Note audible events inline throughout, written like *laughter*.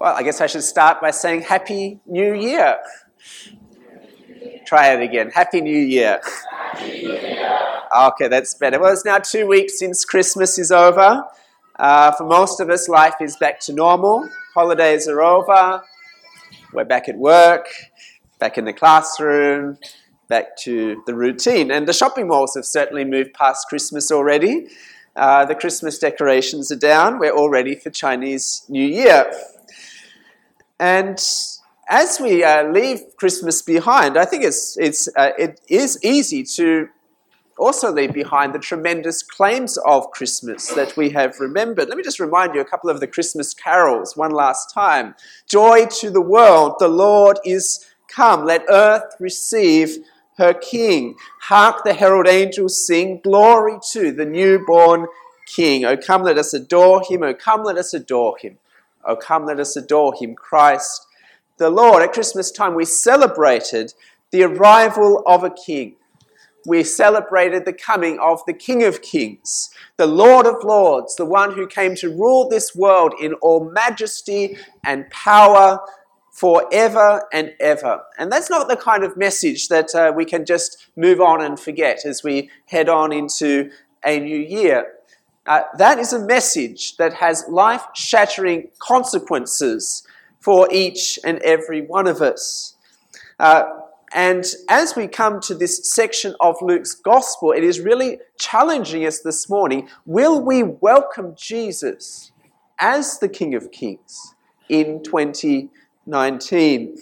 Well, I guess I should start by saying Happy New Year. Try it again. Happy New Year. Happy New Year. Okay, that's better. Well, it's now two weeks since Christmas is over. Uh, for most of us, life is back to normal. Holidays are over. We're back at work, back in the classroom, back to the routine. And the shopping malls have certainly moved past Christmas already. Uh, the Christmas decorations are down. We're all ready for Chinese New Year. And as we uh, leave Christmas behind, I think it's, it's, uh, it is easy to also leave behind the tremendous claims of Christmas that we have remembered. Let me just remind you a couple of the Christmas carols one last time. Joy to the world, the Lord is come. Let earth receive her King. Hark the herald angels sing, Glory to the newborn King. Oh, come, let us adore him. Oh, come, let us adore him. Oh, come, let us adore him, Christ the Lord. At Christmas time, we celebrated the arrival of a king. We celebrated the coming of the King of Kings, the Lord of Lords, the one who came to rule this world in all majesty and power forever and ever. And that's not the kind of message that uh, we can just move on and forget as we head on into a new year. Uh, that is a message that has life shattering consequences for each and every one of us. Uh, and as we come to this section of Luke's gospel, it is really challenging us this morning. Will we welcome Jesus as the King of Kings in 2019?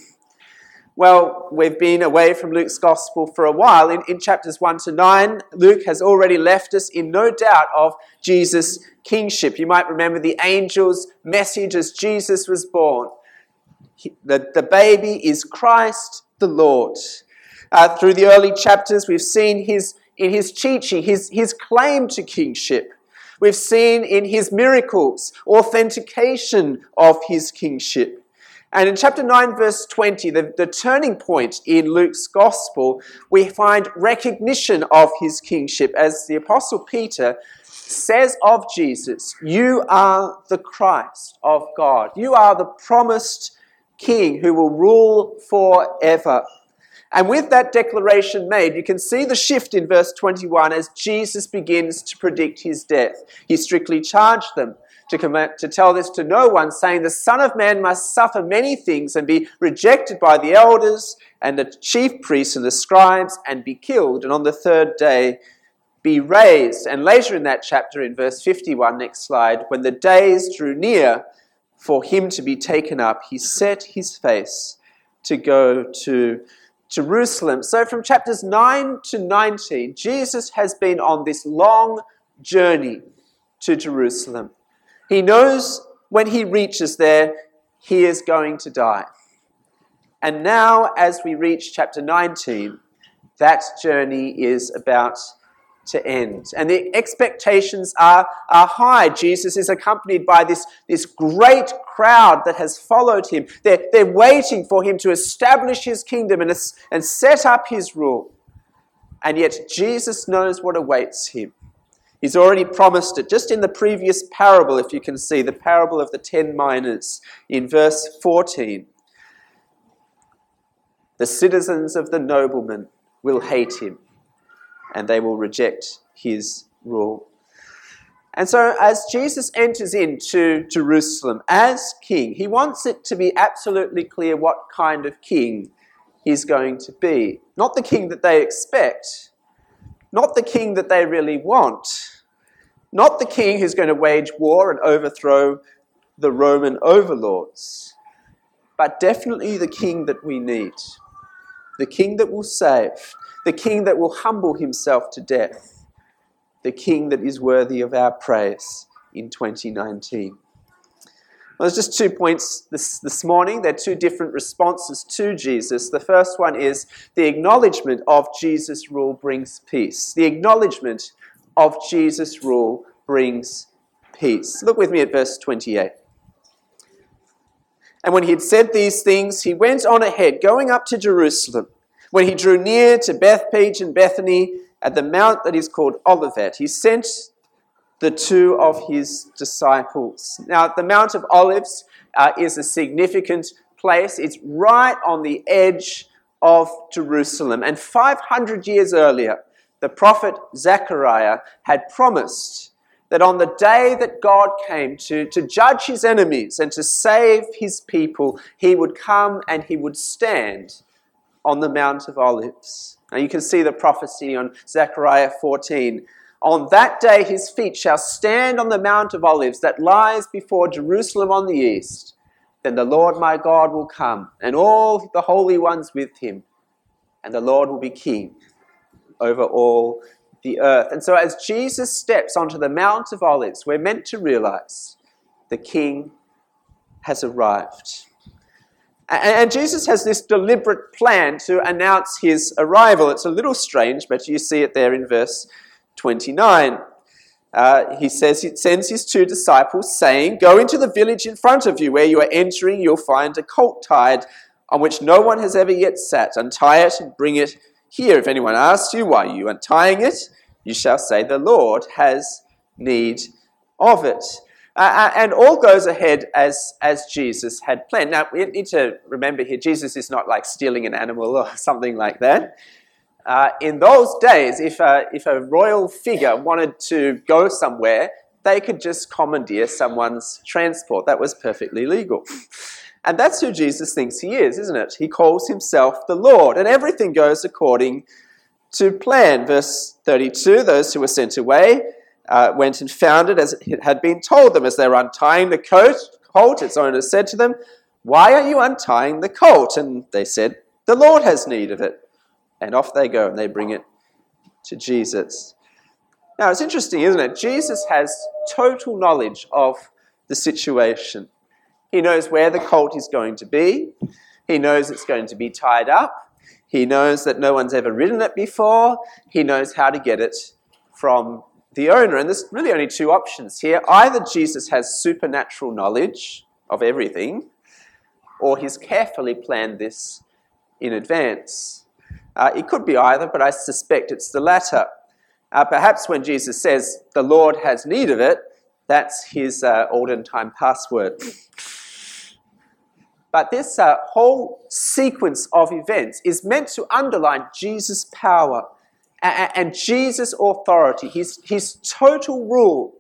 Well, we've been away from Luke's gospel for a while. In, in chapters 1 to 9, Luke has already left us in no doubt of Jesus' kingship. You might remember the angel's message as Jesus was born. He, the, the baby is Christ the Lord. Uh, through the early chapters, we've seen his, in his teaching, his, his claim to kingship. We've seen in his miracles authentication of his kingship. And in chapter 9, verse 20, the, the turning point in Luke's gospel, we find recognition of his kingship as the Apostle Peter says of Jesus, You are the Christ of God. You are the promised King who will rule forever. And with that declaration made, you can see the shift in verse 21 as Jesus begins to predict his death. He strictly charged them to, to tell this to no one, saying, The Son of Man must suffer many things and be rejected by the elders and the chief priests and the scribes and be killed, and on the third day be raised. And later in that chapter, in verse 51, next slide, when the days drew near for him to be taken up, he set his face to go to Jerusalem. So, from chapters 9 to 19, Jesus has been on this long journey to Jerusalem. He knows when he reaches there, he is going to die. And now, as we reach chapter 19, that journey is about to end. And the expectations are, are high. Jesus is accompanied by this, this great crowd that has followed him. They're, they're waiting for him to establish his kingdom and, and set up his rule. And yet, Jesus knows what awaits him. He's already promised it. Just in the previous parable, if you can see, the parable of the ten minas in verse 14, the citizens of the nobleman will hate him and they will reject his rule. And so, as Jesus enters into Jerusalem as king, he wants it to be absolutely clear what kind of king he's going to be. Not the king that they expect, not the king that they really want. Not the king who's going to wage war and overthrow the Roman overlords. But definitely the king that we need. The king that will save. The king that will humble himself to death. The king that is worthy of our praise in 2019. Well, there's just two points this, this morning. They're two different responses to Jesus. The first one is the acknowledgement of Jesus' rule brings peace. The acknowledgement of Jesus' rule brings peace. Look with me at verse 28. And when he had said these things, he went on ahead, going up to Jerusalem. When he drew near to Bethphage and Bethany at the mount that is called Olivet, he sent the two of his disciples. Now, the Mount of Olives uh, is a significant place. It's right on the edge of Jerusalem. And 500 years earlier, the prophet Zechariah had promised that on the day that God came to, to judge his enemies and to save his people, he would come and he would stand on the Mount of Olives. Now you can see the prophecy on Zechariah 14. On that day his feet shall stand on the Mount of Olives that lies before Jerusalem on the east. Then the Lord my God will come, and all the holy ones with him, and the Lord will be king over all the earth. And so, as Jesus steps onto the Mount of Olives, we're meant to realize the King has arrived. And Jesus has this deliberate plan to announce his arrival. It's a little strange, but you see it there in verse 29. Uh, he says he sends his two disciples, saying, Go into the village in front of you. Where you are entering, you'll find a colt tied on which no one has ever yet sat. Untie it and bring it here, if anyone asks you why you untying it, you shall say, The Lord has need of it. Uh, uh, and all goes ahead as, as Jesus had planned. Now, we need to remember here, Jesus is not like stealing an animal or *laughs* something like that. Uh, in those days, if a, if a royal figure wanted to go somewhere, they could just commandeer someone's transport. That was perfectly legal. And that's who Jesus thinks he is, isn't it? He calls himself the Lord, and everything goes according to plan. Verse 32 those who were sent away uh, went and found it as it had been told them. As they were untying the coat, colt, its owner said to them, Why are you untying the colt? And they said, The Lord has need of it. And off they go, and they bring it to Jesus. Now, it's interesting, isn't it? Jesus has total knowledge of the situation. He knows where the colt is going to be. He knows it's going to be tied up. He knows that no one's ever ridden it before. He knows how to get it from the owner. And there's really only two options here. Either Jesus has supernatural knowledge of everything, or he's carefully planned this in advance. Uh, it could be either, but I suspect it's the latter. Uh, perhaps when Jesus says, the Lord has need of it, that's his uh, olden time password. But this uh, whole sequence of events is meant to underline Jesus' power and, and Jesus' authority, his, his total rule,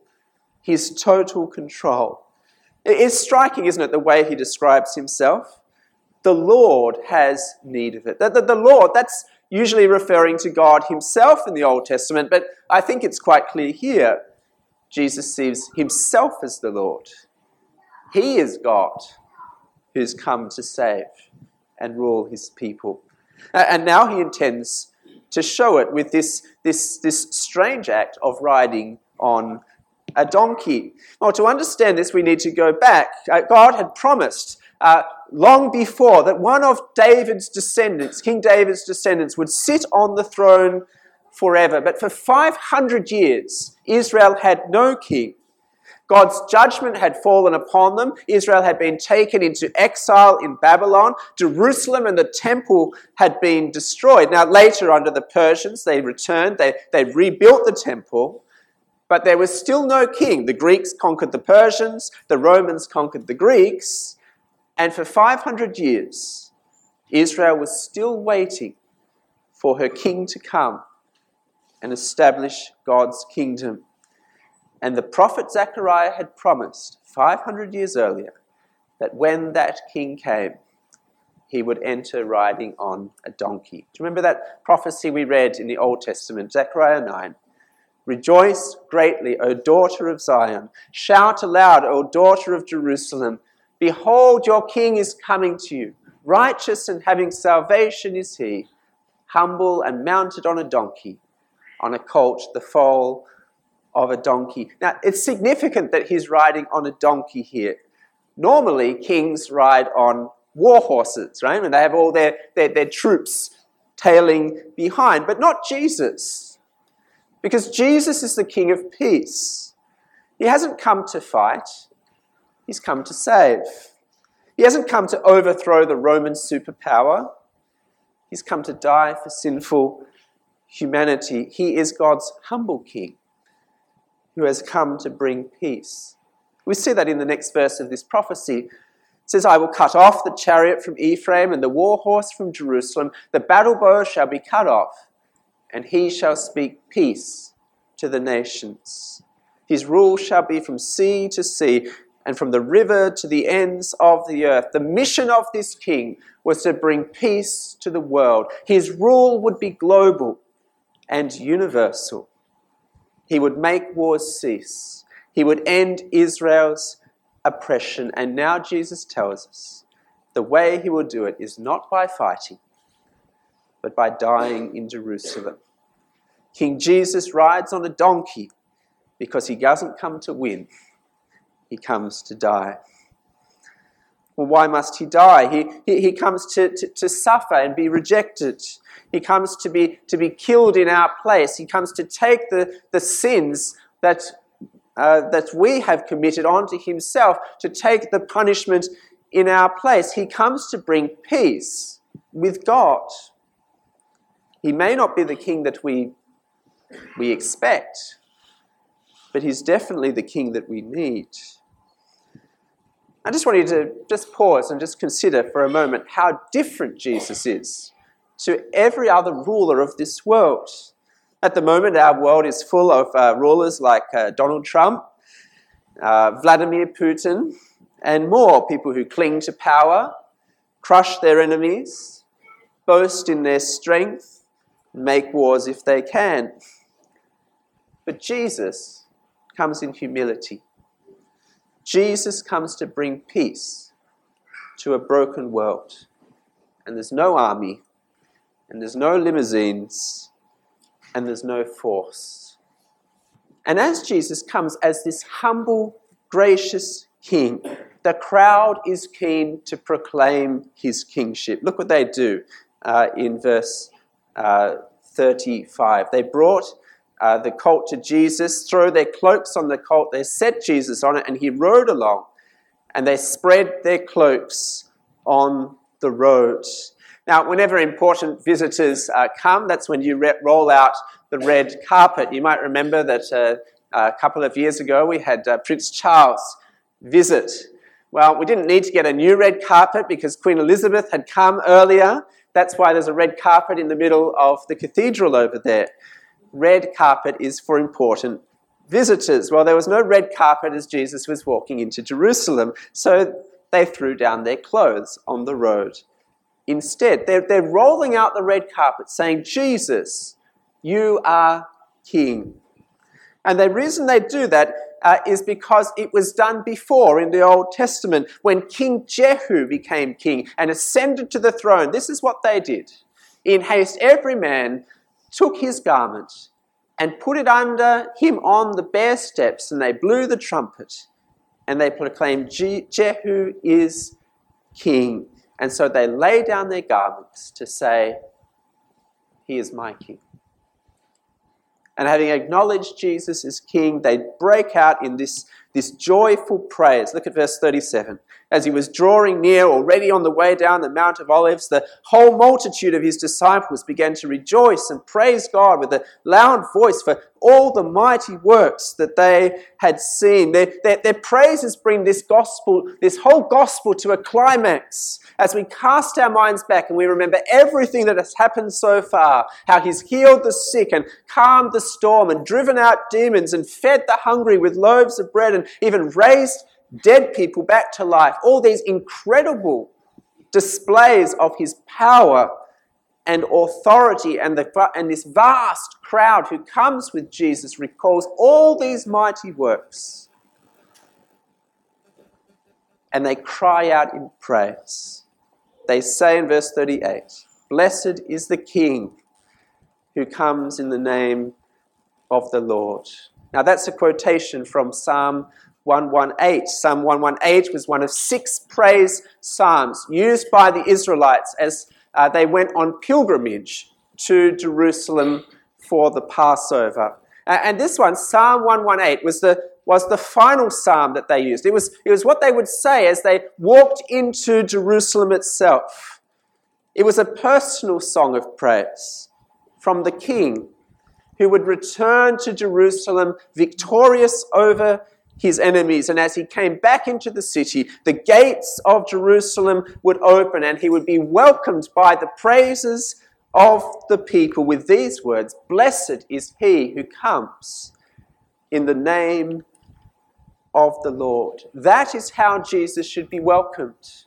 his total control. It is striking, isn't it, the way he describes himself? The Lord has need of it. The, the, the Lord, that's usually referring to God himself in the Old Testament, but I think it's quite clear here. Jesus sees himself as the Lord. He is God who's come to save and rule his people. And now he intends to show it with this, this, this strange act of riding on a donkey. Now, to understand this, we need to go back. Uh, God had promised uh, long before that one of David's descendants, King David's descendants, would sit on the throne forever. But for 500 years, Israel had no king. God's judgment had fallen upon them. Israel had been taken into exile in Babylon. Jerusalem and the temple had been destroyed. Now, later, under the Persians, they returned, they, they rebuilt the temple, but there was still no king. The Greeks conquered the Persians, the Romans conquered the Greeks, and for 500 years, Israel was still waiting for her king to come and establish God's kingdom. And the prophet Zechariah had promised 500 years earlier that when that king came, he would enter riding on a donkey. Do you remember that prophecy we read in the Old Testament, Zechariah 9? Rejoice greatly, O daughter of Zion. Shout aloud, O daughter of Jerusalem. Behold, your king is coming to you. Righteous and having salvation is he, humble and mounted on a donkey, on a colt, the foal of a donkey. Now, it's significant that he's riding on a donkey here. Normally, kings ride on war horses, right? And they have all their, their, their troops tailing behind, but not Jesus. Because Jesus is the King of peace. He hasn't come to fight, he's come to save. He hasn't come to overthrow the Roman superpower, he's come to die for sinful humanity. He is God's humble King who has come to bring peace. We see that in the next verse of this prophecy. says, I will cut off the chariot from Ephraim and the war horse from Jerusalem. The battle bow shall be cut off, and he shall speak peace to the nations. His rule shall be from sea to sea and from the river to the ends of the earth. The mission of this king was to bring peace to the world. His rule would be global and universal. He would make wars cease. He would end Israel's oppression. And now Jesus tells us the way he will do it is not by fighting, but by dying in Jerusalem. King Jesus rides on a donkey because he doesn't come to win, he comes to die. Well, why must he die? He, he, he comes to, to, to suffer and be rejected. He comes to be, to be killed in our place. He comes to take the, the sins that, uh, that we have committed onto himself, to take the punishment in our place. He comes to bring peace with God. He may not be the king that we, we expect, but he's definitely the king that we need. I just want you to just pause and just consider for a moment how different Jesus is to every other ruler of this world. At the moment, our world is full of uh, rulers like uh, Donald Trump, uh, Vladimir Putin, and more people who cling to power, crush their enemies, boast in their strength, make wars if they can. But Jesus comes in humility. Jesus comes to bring peace to a broken world. And there's no army, and there's no limousines, and there's no force. And as Jesus comes as this humble, gracious king, the crowd is keen to proclaim his kingship. Look what they do uh, in verse uh, 35. They brought uh, the colt to Jesus, throw their cloaks on the colt, they set Jesus on it, and he rode along. And they spread their cloaks on the road. Now, whenever important visitors uh, come, that's when you re- roll out the red carpet. You might remember that uh, a couple of years ago we had uh, Prince Charles visit. Well, we didn't need to get a new red carpet because Queen Elizabeth had come earlier. That's why there's a red carpet in the middle of the cathedral over there red carpet is for important visitors. Well, there was no red carpet as Jesus was walking into Jerusalem, so they threw down their clothes on the road. Instead, they're, they're rolling out the red carpet saying, Jesus, you are king. And the reason they do that uh, is because it was done before in the Old Testament when King Jehu became king and ascended to the throne. This is what they did. In haste, every man took his garment and put it under him on the bare steps, and they blew the trumpet, and they proclaimed, Jehu is king. And so they lay down their garments to say, He is my king. And having acknowledged Jesus as king, they break out in this, this joyful praise. Look at verse 37 as he was drawing near, already on the way down the Mount of Olives, the whole multitude of his disciples began to rejoice and praise God with a loud voice for all the mighty works that they had seen. Their, their, their praises bring this gospel, this whole gospel to a climax as we cast our minds back and we remember everything that has happened so far how he's healed the sick and calmed the storm and driven out demons and fed the hungry with loaves of bread and even raised dead people back to life, all these incredible displays of his power and authority, and, the, and this vast crowd who comes with Jesus recalls all these mighty works. And they cry out in praise. They say in verse 38 Blessed is the King who comes in the name of the Lord. Now, that's a quotation from Psalm 118. Psalm 118 was one of six praise psalms used by the Israelites as uh, they went on pilgrimage to Jerusalem for the Passover. Uh, and this one, Psalm 118, was the, was the final psalm that they used. It was, it was what they would say as they walked into Jerusalem itself. It was a personal song of praise from the king who would return to Jerusalem victorious over his enemies. And as he came back into the city, the gates of Jerusalem would open and he would be welcomed by the praises of the people with these words Blessed is he who comes in the name of the Lord. That is how Jesus should be welcomed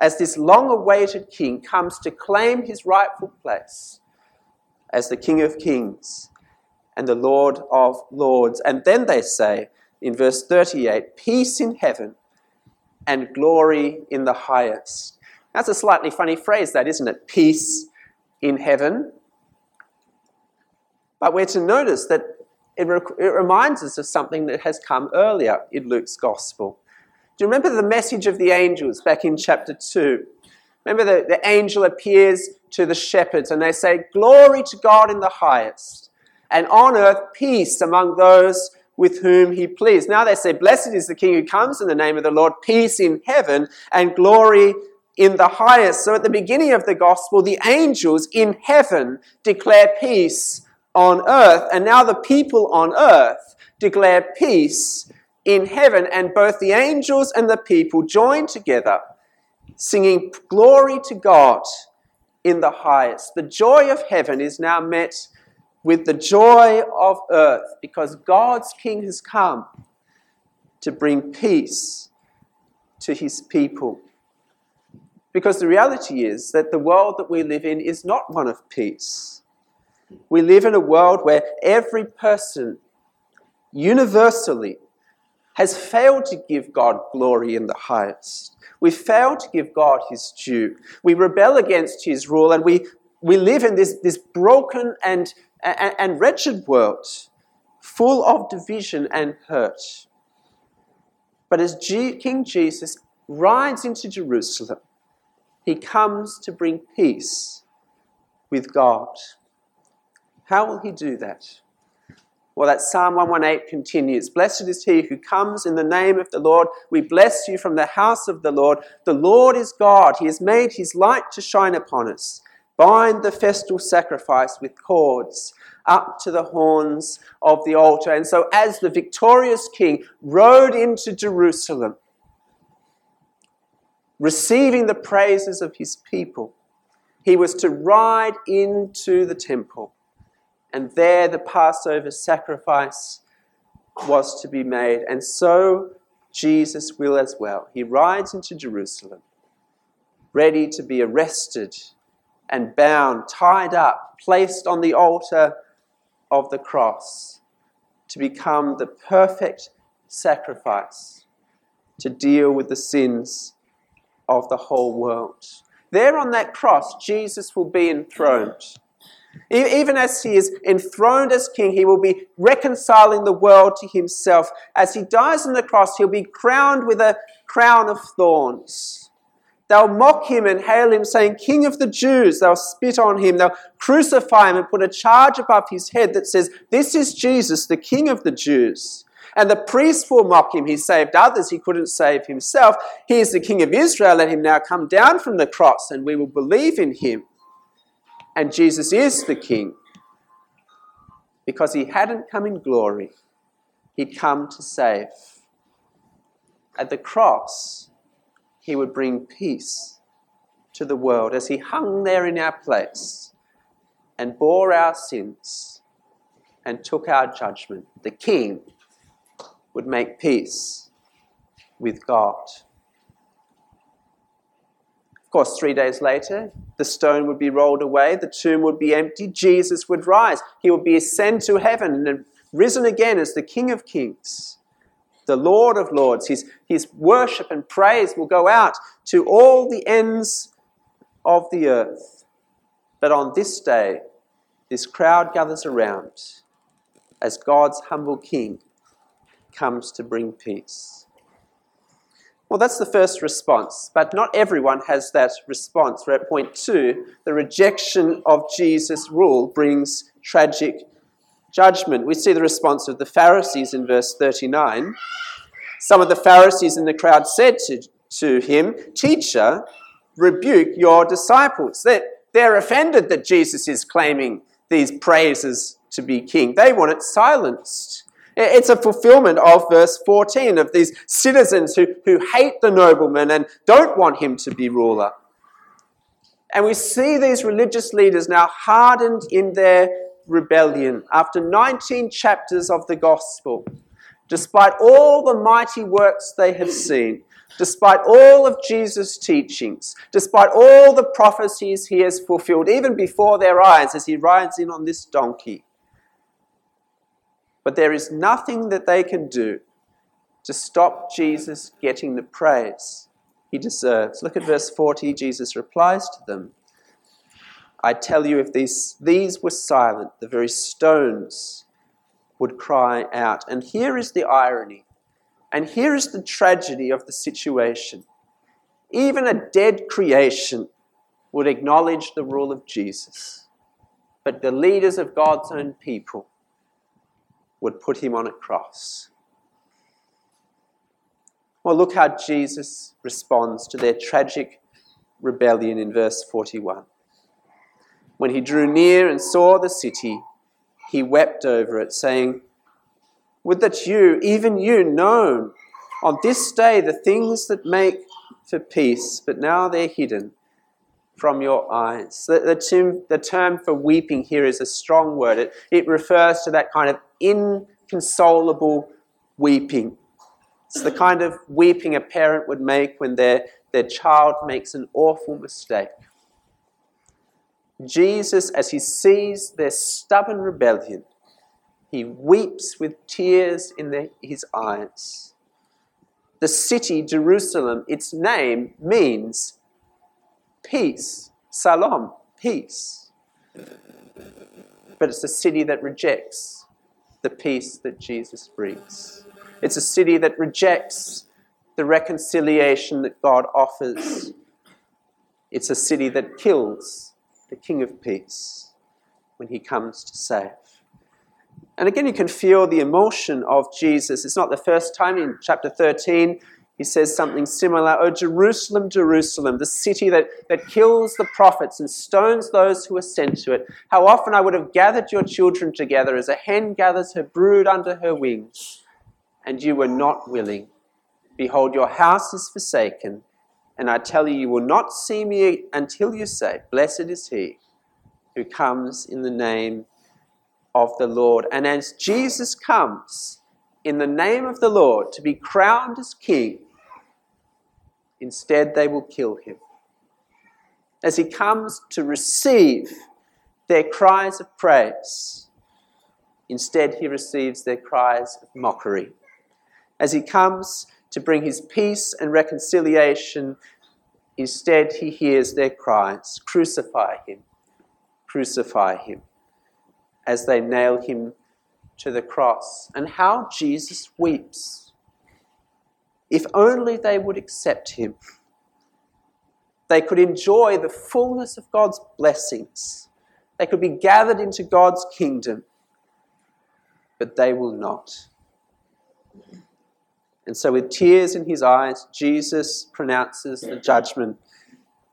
as this long awaited king comes to claim his rightful place as the King of Kings and the Lord of Lords. And then they say in verse 38 peace in heaven and glory in the highest. That's a slightly funny phrase, that isn't it? Peace in heaven. But we're to notice that it, it reminds us of something that has come earlier in Luke's gospel. Do you remember the message of the angels back in chapter 2? Remember, the, the angel appears to the shepherds and they say, Glory to God in the highest, and on earth peace among those with whom he pleased. Now they say, Blessed is the King who comes in the name of the Lord, peace in heaven and glory in the highest. So at the beginning of the gospel, the angels in heaven declare peace on earth, and now the people on earth declare peace in heaven, and both the angels and the people join together, singing glory to God in the highest. The joy of heaven is now met with the joy of earth because God's King has come to bring peace to his people. Because the reality is that the world that we live in is not one of peace. We live in a world where every person universally has failed to give God glory in the highest. We fail to give God his due. We rebel against his rule and we, we live in this, this broken and, and, and wretched world full of division and hurt. But as G- King Jesus rides into Jerusalem, he comes to bring peace with God. How will he do that? Well, that Psalm 118 continues Blessed is he who comes in the name of the Lord. We bless you from the house of the Lord. The Lord is God. He has made his light to shine upon us. Bind the festal sacrifice with cords up to the horns of the altar. And so, as the victorious king rode into Jerusalem, receiving the praises of his people, he was to ride into the temple and there the Passover sacrifice was to be made. And so Jesus will as well. He rides into Jerusalem, ready to be arrested and bound, tied up, placed on the altar of the cross to become the perfect sacrifice to deal with the sins of the whole world. There on that cross, Jesus will be enthroned. Even as he is enthroned as king, he will be reconciling the world to himself. As he dies on the cross, he'll be crowned with a crown of thorns. They'll mock him and hail him, saying, King of the Jews. They'll spit on him. They'll crucify him and put a charge above his head that says, This is Jesus, the King of the Jews. And the priests will mock him. He saved others, he couldn't save himself. He is the King of Israel. Let him now come down from the cross, and we will believe in him. And Jesus is the King because he hadn't come in glory, he'd come to save. At the cross, he would bring peace to the world as he hung there in our place and bore our sins and took our judgment. The King would make peace with God Of course, three days later, the stone would be rolled away, the tomb would be empty, Jesus would rise. He would be ascended to heaven and risen again as the King of Kings, the Lord of Lords. His, his worship and praise will go out to all the ends of the earth. But on this day, this crowd gathers around as God's humble King comes to bring peace. Well, that's the first response, but not everyone has that response. We're at point two. The rejection of Jesus' rule brings tragic judgment. We see the response of the Pharisees in verse 39. Some of the Pharisees in the crowd said to, to him, Teacher, rebuke your disciples. They're, they're offended that Jesus is claiming these praises to be king. They want it silenced. It's a fulfillment of verse 14 of these citizens who, who hate the nobleman and don't want him to be ruler. And we see these religious leaders now hardened in their rebellion after 19 chapters of the gospel. Despite all the mighty works they have seen, despite all of Jesus' teachings, despite all the prophecies he has fulfilled, even before their eyes as he rides in on this donkey. But there is nothing that they can do to stop Jesus getting the praise he deserves. Look at verse 40. Jesus replies to them I tell you, if these, these were silent, the very stones would cry out. And here is the irony, and here is the tragedy of the situation. Even a dead creation would acknowledge the rule of Jesus, but the leaders of God's own people would put him on a cross. Well, look how Jesus responds to their tragic rebellion in verse 41. When he drew near and saw the city, he wept over it, saying, Would that you, even you, known on this day the things that make for peace, but now they're hidden from your eyes. The, the, term, the term for weeping here is a strong word. It, it refers to that kind of inconsolable weeping. It's the kind of weeping a parent would make when their, their child makes an awful mistake. Jesus, as he sees their stubborn rebellion, he weeps with tears in the, his eyes. The city, Jerusalem, its name means peace, salam, peace. But it's a city that rejects the peace that Jesus brings. It's a city that rejects the reconciliation that God offers. It's a city that kills the King of Peace when he comes to save. And again, you can feel the emotion of Jesus. It's not the first time in chapter 13 he says something similar Oh, Jerusalem, Jerusalem, the city that, that kills the prophets and stones those who are sent to it. How often I would have gathered your children together as a hen gathers her brood under her wings, and you were not willing. Behold, your house is forsaken, and I tell you, you will not see me until you say, Blessed is he who comes in the name of the Lord. And as Jesus comes in the name of the Lord to be crowned as king, Instead, they will kill him. As he comes to receive their cries of praise, instead, he receives their cries of mockery. As he comes to bring his peace and reconciliation, instead, he hears their cries Crucify him, crucify him, as they nail him to the cross. And how Jesus weeps if only they would accept him, they could enjoy the fullness of God's blessings. They could be gathered into God's kingdom, but they will not. And so, with tears in his eyes, Jesus pronounces the judgment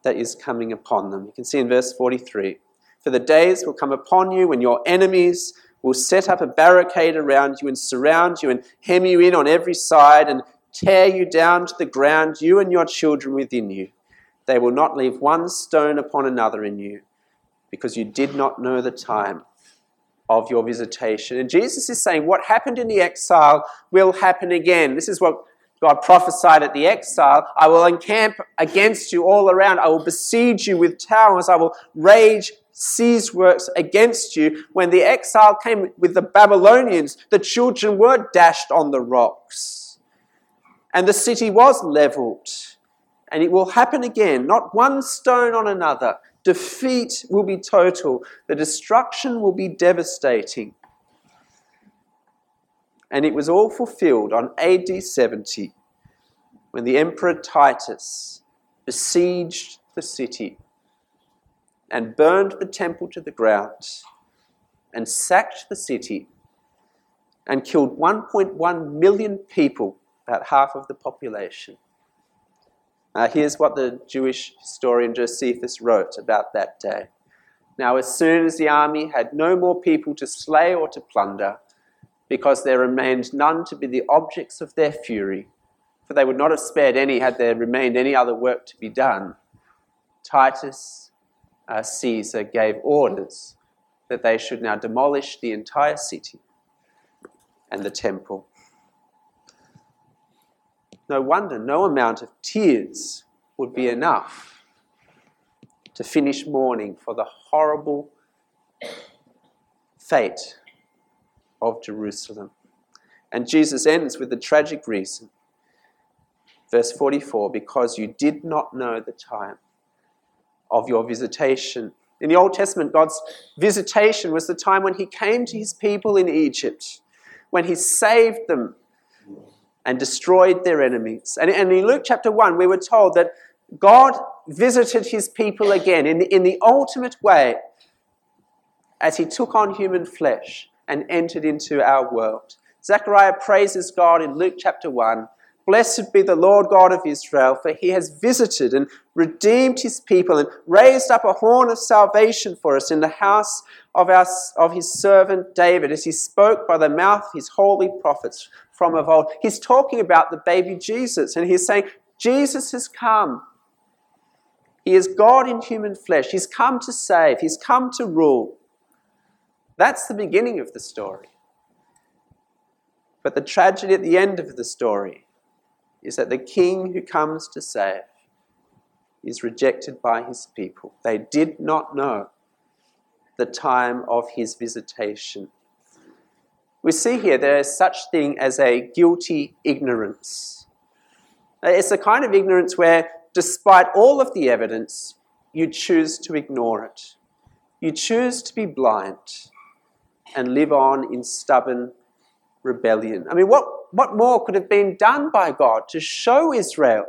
that is coming upon them. You can see in verse 43 For the days will come upon you when your enemies will set up a barricade around you and surround you and hem you in on every side and tear you down to the ground, you and your children within you. They will not leave one stone upon another in you, because you did not know the time of your visitation. And Jesus is saying, What happened in the exile will happen again. This is what God prophesied at the exile. I will encamp against you all around. I will besiege you with towers. I will rage siegeworks against you. When the exile came with the Babylonians, the children were dashed on the rocks and the city was leveled. And it will happen again, not one stone on another. Defeat will be total, the destruction will be devastating. And it was all fulfilled on AD 70 when the Emperor Titus besieged the city and burned the temple to the ground and sacked the city and killed 1.1 million people about half of the population. Uh, here's what the Jewish historian Josephus wrote about that day. Now, as soon as the army had no more people to slay or to plunder, because there remained none to be the objects of their fury, for they would not have spared any had there remained any other work to be done, Titus uh, Caesar gave orders that they should now demolish the entire city and the temple. No wonder no amount of tears would be enough to finish mourning for the horrible fate of Jerusalem. And Jesus ends with the tragic reason. Verse 44 because you did not know the time of your visitation. In the Old Testament, God's visitation was the time when He came to His people in Egypt, when He saved them and destroyed their enemies. And, and in Luke chapter 1, we were told that God visited His people again in the, in the ultimate way as He took on human flesh and entered into our world. Zechariah praises God in Luke chapter 1 Blessed be the Lord God of Israel, for he has visited and redeemed his people and raised up a horn of salvation for us in the house of, our, of his servant David, as he spoke by the mouth of his holy prophets from of old. He's talking about the baby Jesus, and he's saying, Jesus has come. He is God in human flesh. He's come to save, he's come to rule. That's the beginning of the story. But the tragedy at the end of the story is that the king who comes to save is rejected by his people. They did not know the time of his visitation. We see here there is such thing as a guilty ignorance. Uh, it's a kind of ignorance where, despite all of the evidence, you choose to ignore it. You choose to be blind and live on in stubborn rebellion. I mean, what, what more could have been done by God to show Israel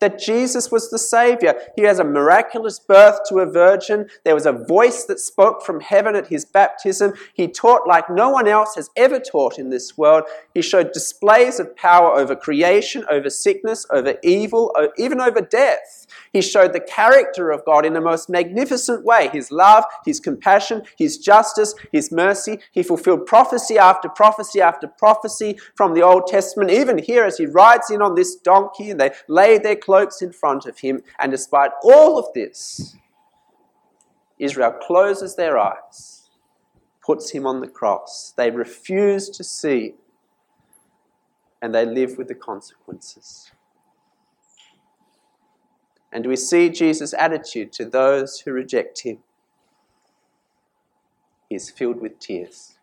that Jesus was the Savior. He has a miraculous birth to a virgin. There was a voice that spoke from heaven at his baptism. He taught like no one else has ever taught in this world. He showed displays of power over creation, over sickness, over evil, even over death. He showed the character of God in the most magnificent way his love, his compassion, his justice, his mercy. He fulfilled prophecy after prophecy after prophecy from the Old Testament. Even here, as he rides in on this donkey and they lay their cloaks in front of him. And despite all of this, Israel closes their eyes, puts him on the cross. They refuse to see, and they live with the consequences. And we see Jesus' attitude to those who reject him. He is filled with tears.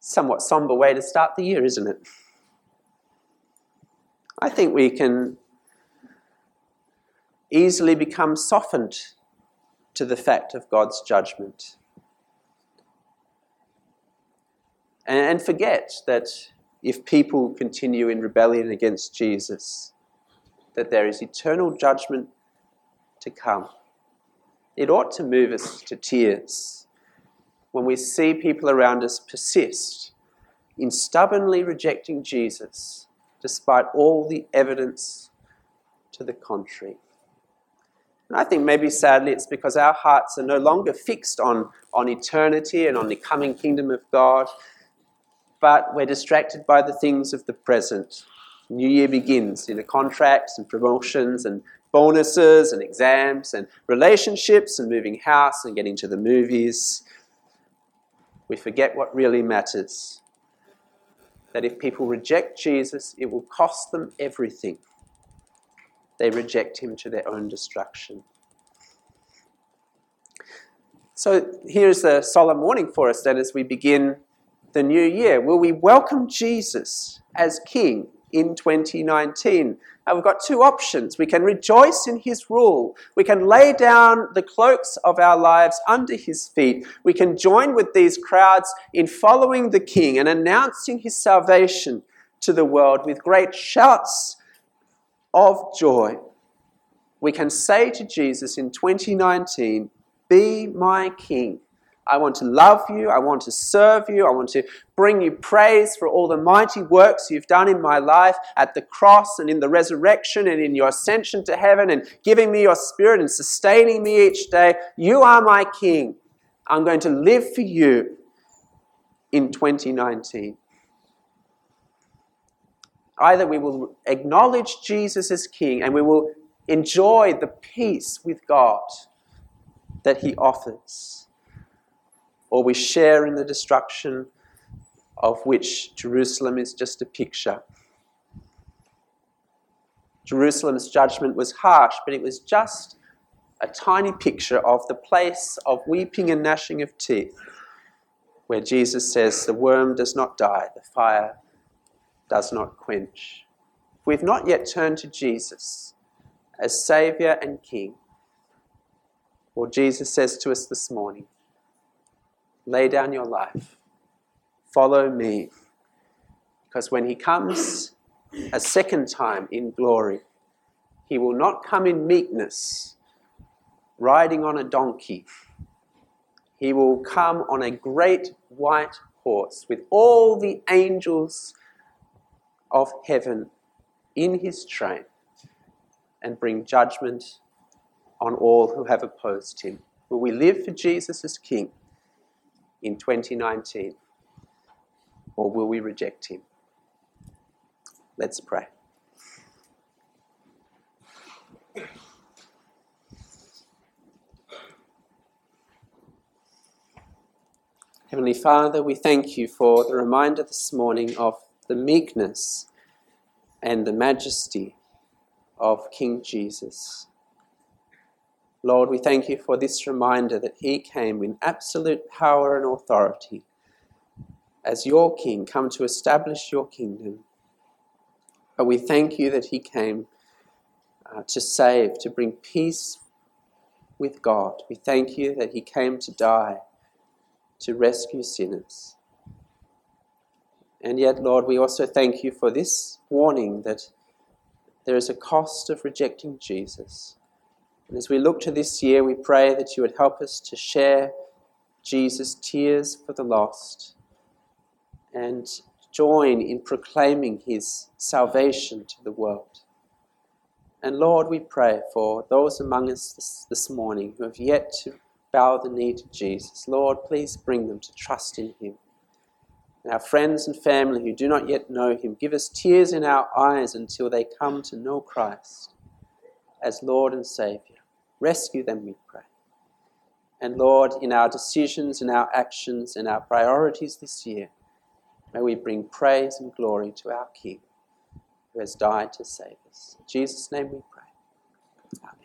Somewhat somber way to start the year, isn't it? I think we can easily become softened to the fact of God's judgment and forget that if people continue in rebellion against Jesus, that there is eternal judgment to come. It ought to move us to tears when we see people around us persist in stubbornly rejecting Jesus despite all the evidence to the contrary. And I think maybe sadly it's because our hearts are no longer fixed on, on eternity and on the coming kingdom of God, but we're distracted by the things of the present. New year begins, you know, contracts and promotions and bonuses and exams and relationships and moving house and getting to the movies. We forget what really matters that if people reject Jesus, it will cost them everything. They reject him to their own destruction. So here's a solemn warning for us then as we begin the new year. Will we welcome Jesus as King in 2019? And we've got two options. We can rejoice in his rule. We can lay down the cloaks of our lives under his feet. We can join with these crowds in following the king and announcing his salvation to the world with great shouts of joy. We can say to Jesus in 2019, Be my king. I want to love you. I want to serve you. I want to bring you praise for all the mighty works you've done in my life at the cross and in the resurrection and in your ascension to heaven and giving me your spirit and sustaining me each day. You are my King. I'm going to live for you in 2019. Either we will acknowledge Jesus as King and we will enjoy the peace with God that He offers, or we share in the destruction of which Jerusalem is just a picture. Jerusalem's judgment was harsh, but it was just a tiny picture of the place of weeping and gnashing of teeth, where Jesus says, The worm does not die, the fire does not quench. We've not yet turned to Jesus as Saviour and King. Well, Jesus says to us this morning, Lay down your life, follow me, because when He comes a second time in glory, He will not come in meekness riding on a donkey. He will come on a great white horse with all the angels of heaven in his train and bring judgment on all who have opposed him. Will we live for Jesus as King in 2019 or will we reject him? Let's pray. Heavenly Father, we thank you for the reminder this morning of the meekness and the majesty of King Jesus. Lord, we thank you for this reminder that he came in absolute power and authority as your king, come to establish your kingdom. But we thank you that he came uh, to save, to bring peace with God. We thank you that he came to die to rescue sinners. And yet, Lord, we also thank you for this warning that there is a cost of rejecting Jesus. And as we look to this year, we pray that you would help us to share Jesus' tears for the lost and join in proclaiming his salvation to the world. And Lord, we pray for those among us this, this morning who have yet to bow the knee to Jesus. Lord, please bring them to trust in Him. And our friends and family who do not yet know Him, give us tears in our eyes until they come to know Christ as Lord and Saviour. Rescue them, we pray. And Lord, in our decisions and our actions and our priorities this year, may we bring praise and glory to our King who has died to save us. In Jesus' name we pray. Amen.